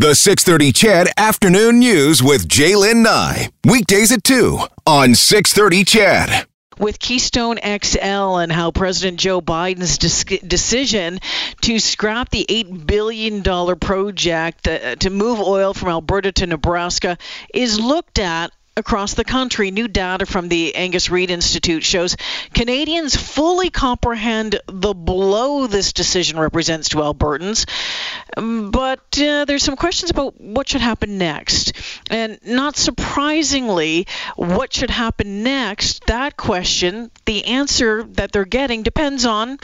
The 630 CHED Afternoon News with Jaylen Nye. Weekdays at 2 on 630 CHED with Keystone XL and how President Joe Biden's decision to scrap the $8 billion project uh, to move oil from Alberta to Nebraska is looked at across the country. New data from the Angus Reid Institute shows Canadians fully comprehend the blow this decision represents to Albertans. Um, but uh, there's some questions about what should happen next. And not surprisingly, what should happen next, that question, the answer that they're getting depends on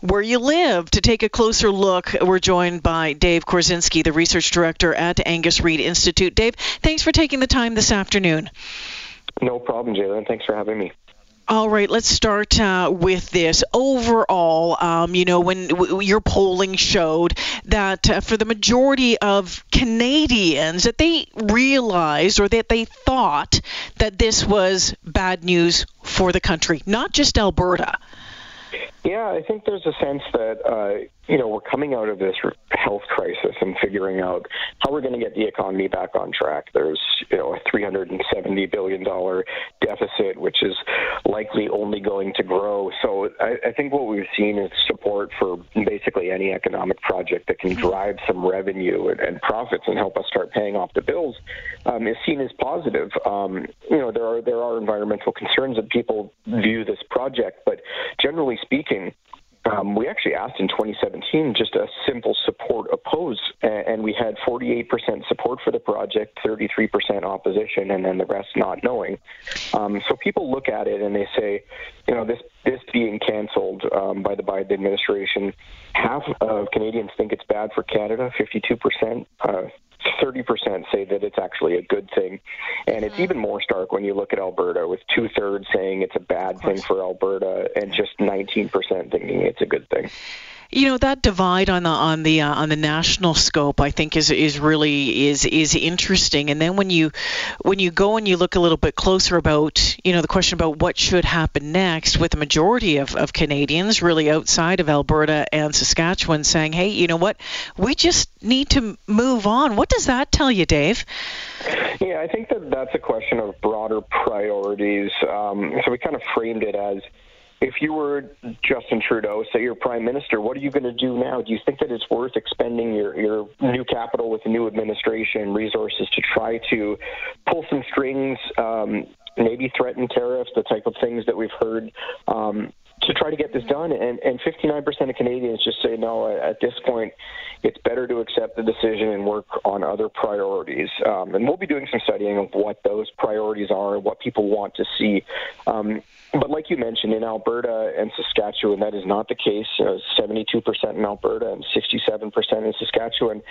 where you live. To take a closer look, we're joined by Dave Korzinski, the research director at Angus Reid Institute. Dave, thanks for taking the time this afternoon. No problem, Jalen. Thanks for having me. All right, let's start uh, with this. Overall, um, you know, when w- your polling showed that uh, for the majority of Canadians, that they realized or that they thought that this was bad news for the country, not just Alberta. Yeah, I think there's a sense that uh, you know we're coming out of this health crisis and figuring out how we're going to get the economy back on track. There's you know a 370 billion dollar deficit, which is likely only going to grow. I, I think what we've seen is support for basically any economic project that can drive some revenue and, and profits and help us start paying off the bills um, is seen as positive. Um, you know there are there are environmental concerns that people view this project, but generally speaking um, we actually asked in 2017 just a simple support oppose, and we had 48% support for the project, 33% opposition, and then the rest not knowing. Um, so people look at it and they say, you know, this this being canceled um, by the Biden administration, half of Canadians think it's bad for Canada, 52%. Uh, 30% say that it's actually a good thing. And it's mm-hmm. even more stark when you look at Alberta, with two thirds saying it's a bad thing for Alberta and just 19% thinking it's a good thing. You know that divide on the on the uh, on the national scope, I think, is is really is is interesting. And then when you when you go and you look a little bit closer about you know the question about what should happen next, with the majority of, of Canadians really outside of Alberta and Saskatchewan saying, hey, you know what, we just need to move on. What does that tell you, Dave? Yeah, I think that that's a question of broader priorities. Um, so we kind of framed it as if you were Justin Trudeau, say you're prime minister, what are you going to do now? Do you think that it's worth expending your, your new capital with the new administration, resources to try to pull some strings, um, maybe threaten tariffs, the type of things that we've heard? Um, to try to get this done. And, and 59% of Canadians just say no. At this point, it's better to accept the decision and work on other priorities. Um, and we'll be doing some studying of what those priorities are and what people want to see. Um, but like you mentioned, in Alberta and Saskatchewan, that is not the case. Uh, 72% in Alberta and 67% in Saskatchewan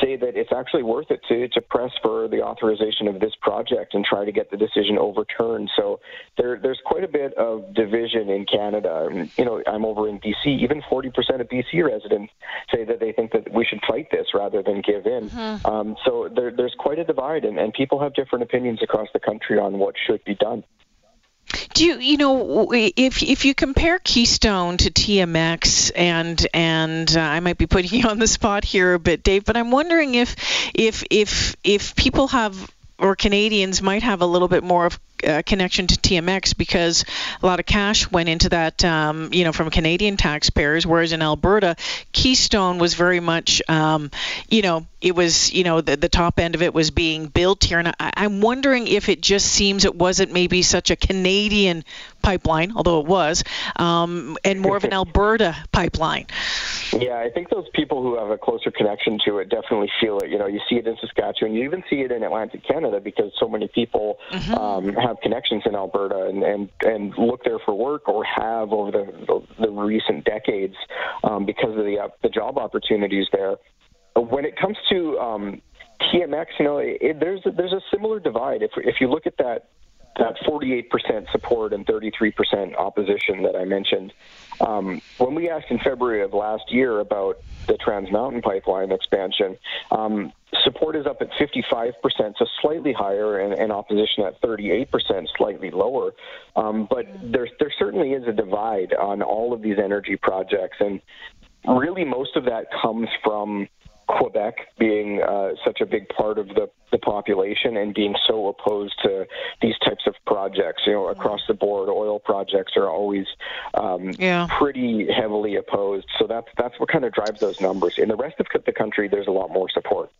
say that it's actually worth it to, to press for the authorization of this project and try to get the decision overturned. So there, there's quite a bit of division in Canada. You know, I'm over in BC. Even 40% of BC residents say that they think that we should fight this rather than give in. Mm-hmm. Um, so there, there's quite a divide, and, and people have different opinions across the country on what should be done. Do you, you know if if you compare Keystone to TMX and and uh, I might be putting you on the spot here a bit, Dave, but I'm wondering if if if if people have or Canadians might have a little bit more of a connection to TMX because a lot of cash went into that, um, you know, from Canadian taxpayers, whereas in Alberta, Keystone was very much, um, you know, it was, you know, the, the top end of it was being built here. And I, I'm wondering if it just seems it wasn't maybe such a Canadian pipeline, although it was, um, and more of an Alberta pipeline. Yeah, I think those people who have a closer connection to it definitely feel it. You know, you see it in Saskatchewan, you even see it in Atlantic Canada because so many people mm-hmm. um, have connections in Alberta and, and, and look there for work or have over the, the, the recent decades um, because of the, uh, the job opportunities there. When it comes to um, TMX, you know, it, there's a, there's a similar divide. If if you look at that that 48% support and 33% opposition that I mentioned. Um, when we asked in February of last year about the Trans Mountain Pipeline expansion, um, support is up at 55%, so slightly higher, and, and opposition at 38%, slightly lower. Um, but there, there certainly is a divide on all of these energy projects, and really most of that comes from Quebec being uh, such a big part of the, the population and being so opposed to these types of projects. You know, across the board, oil projects are always um, yeah. pretty heavily opposed. So that's that's what kind of drives those numbers. In the rest of the country, there's a lot more support.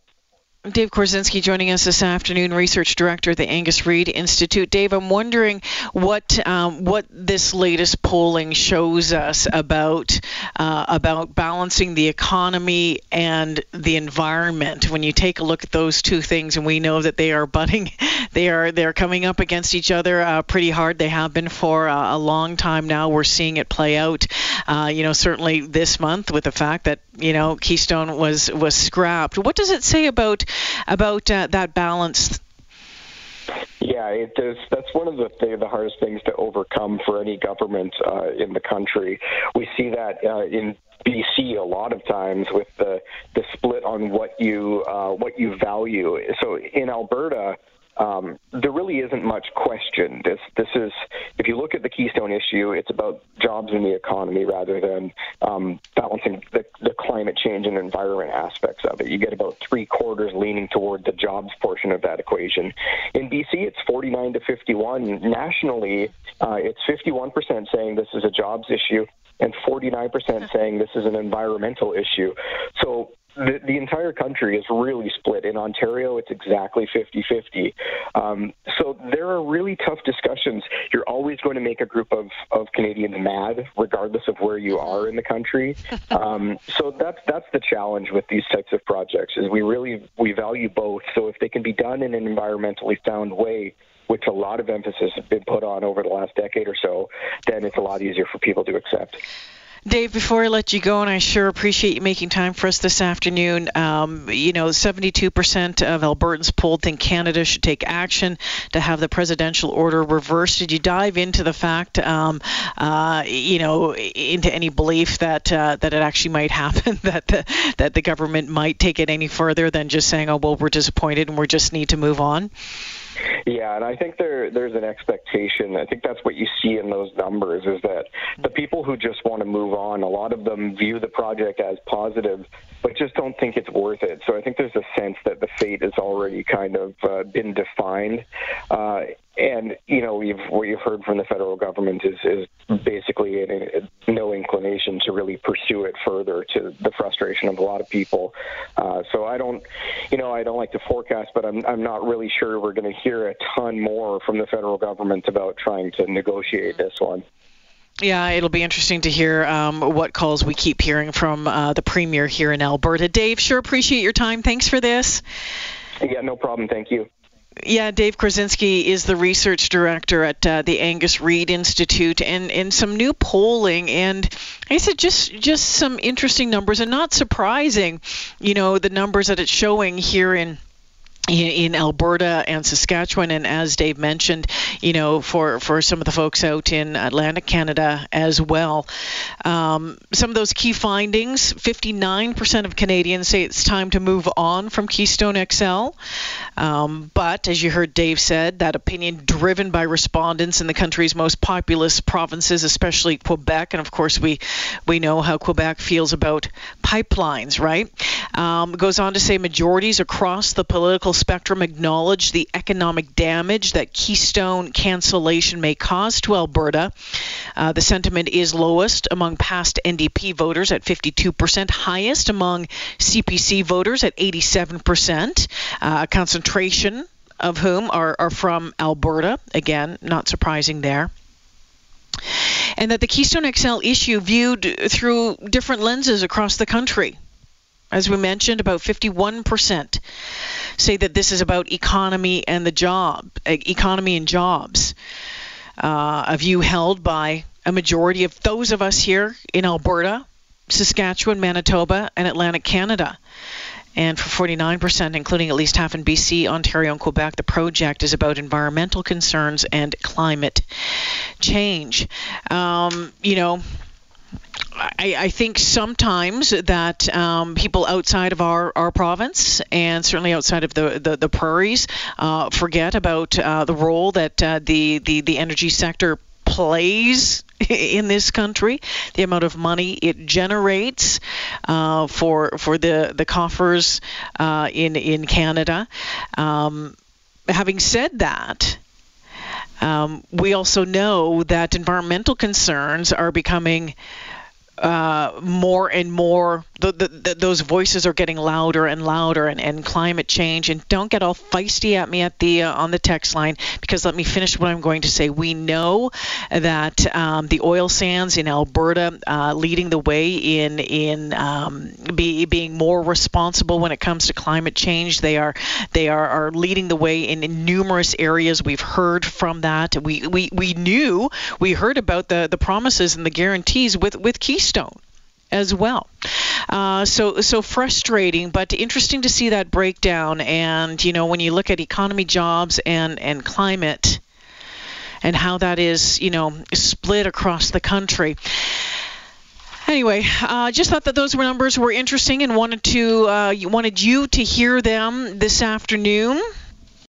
Dave Korzinski joining us this afternoon, research director at the Angus Reid Institute. Dave, I'm wondering what um, what this latest polling shows us about uh, about balancing the economy and the environment. When you take a look at those two things, and we know that they are butting, they are they're coming up against each other uh, pretty hard. They have been for uh, a long time now. We're seeing it play out. Uh, you know, certainly this month with the fact that you know Keystone was was scrapped. What does it say about about uh, that balance? Yeah, it is. That's one of the th- the hardest things to overcome for any government uh, in the country. We see that uh, in BC a lot of times with the the split on what you uh, what you value. So in Alberta, um, there really isn't much question. This this is if you look at the Keystone issue, it's about jobs in the economy rather than um, balancing the, the climate change and environment aspects of it. You get about three quarters leaning toward the jobs portion of that equation. In BC, it's 49 to 51. Nationally, uh, it's 51 percent saying this is a jobs issue and 49% saying this is an environmental issue. So the, the entire country is really split. In Ontario, it's exactly 50 50. Um, so there are really tough discussions. You're always going to make a group of, of Canadians mad, regardless of where you are in the country. Um, so that's that's the challenge with these types of projects. Is we really we value both. So if they can be done in an environmentally sound way, which a lot of emphasis has been put on over the last decade or so, then it's a lot easier for people to accept. Dave, before I let you go, and I sure appreciate you making time for us this afternoon, um, you know, 72% of Albertans polled think Canada should take action to have the presidential order reversed. Did you dive into the fact, um, uh, you know, into any belief that uh, that it actually might happen, that the, that the government might take it any further than just saying, oh, well, we're disappointed and we just need to move on? Yeah, and I think there there's an expectation. I think that's what you see in those numbers is that the people who just want to move on, a lot of them view the project as positive, but just don't think it's worth it. So I think there's a sense that the fate has already kind of uh, been defined. Uh, and you know, we've what you've heard from the federal government is is basically a, a, no inclination to really pursue it further, to the frustration of a lot of people. Uh, so I don't, you know, I don't like to forecast, but I'm I'm not really sure we're going to hear a ton more from the federal government about trying to negotiate this one. Yeah, it'll be interesting to hear um, what calls we keep hearing from uh, the premier here in Alberta. Dave, sure appreciate your time. Thanks for this. Yeah, no problem. Thank you. Yeah, Dave Krasinski is the research director at uh, the Angus Reid Institute, and, and some new polling, and I said just just some interesting numbers, and not surprising, you know, the numbers that it's showing here in in Alberta and Saskatchewan, and as Dave mentioned, you know, for, for some of the folks out in Atlantic Canada as well. Um, some of those key findings 59% of Canadians say it's time to move on from Keystone XL. Um, but as you heard Dave said, that opinion driven by respondents in the country's most populous provinces, especially Quebec. And of course, we, we know how Quebec feels about pipelines, right? Um, goes on to say majorities across the political spectrum acknowledged the economic damage that Keystone cancellation may cause to Alberta. Uh, the sentiment is lowest among past NDP voters at 52%, highest among CPC voters at 87%. Uh, concentration of whom are, are from Alberta. Again, not surprising there and that the Keystone XL issue viewed through different lenses across the country. As we mentioned, about 51% say that this is about economy and the job, economy and jobs. Uh, a view held by a majority of those of us here in Alberta, Saskatchewan, Manitoba, and Atlantic Canada. And for 49%, including at least half in BC, Ontario, and Quebec, the project is about environmental concerns and climate change. Um, you know, I, I, think sometimes that um, people outside of our, our province and certainly outside of the, the, the prairies uh, forget about uh, the role that uh, the, the, the energy sector plays in this country, the amount of money it generates uh, for for the the coffers uh, in in Canada. Um, having said that. Um, we also know that environmental concerns are becoming uh, more and more the, the, the, those voices are getting louder and louder and, and climate change. And don't get all feisty at me at the uh, on the text line because let me finish what I'm going to say. We know that um, the oil sands in Alberta uh, leading the way in in um, be, being more responsible when it comes to climate change. They are they are, are leading the way in, in numerous areas. We've heard from that. We, we we knew we heard about the the promises and the guarantees with with Keystone as well. Uh, so so frustrating, but interesting to see that breakdown. And you know, when you look at economy, jobs, and and climate, and how that is you know split across the country. Anyway, uh, just thought that those numbers were interesting and wanted to uh, wanted you to hear them this afternoon.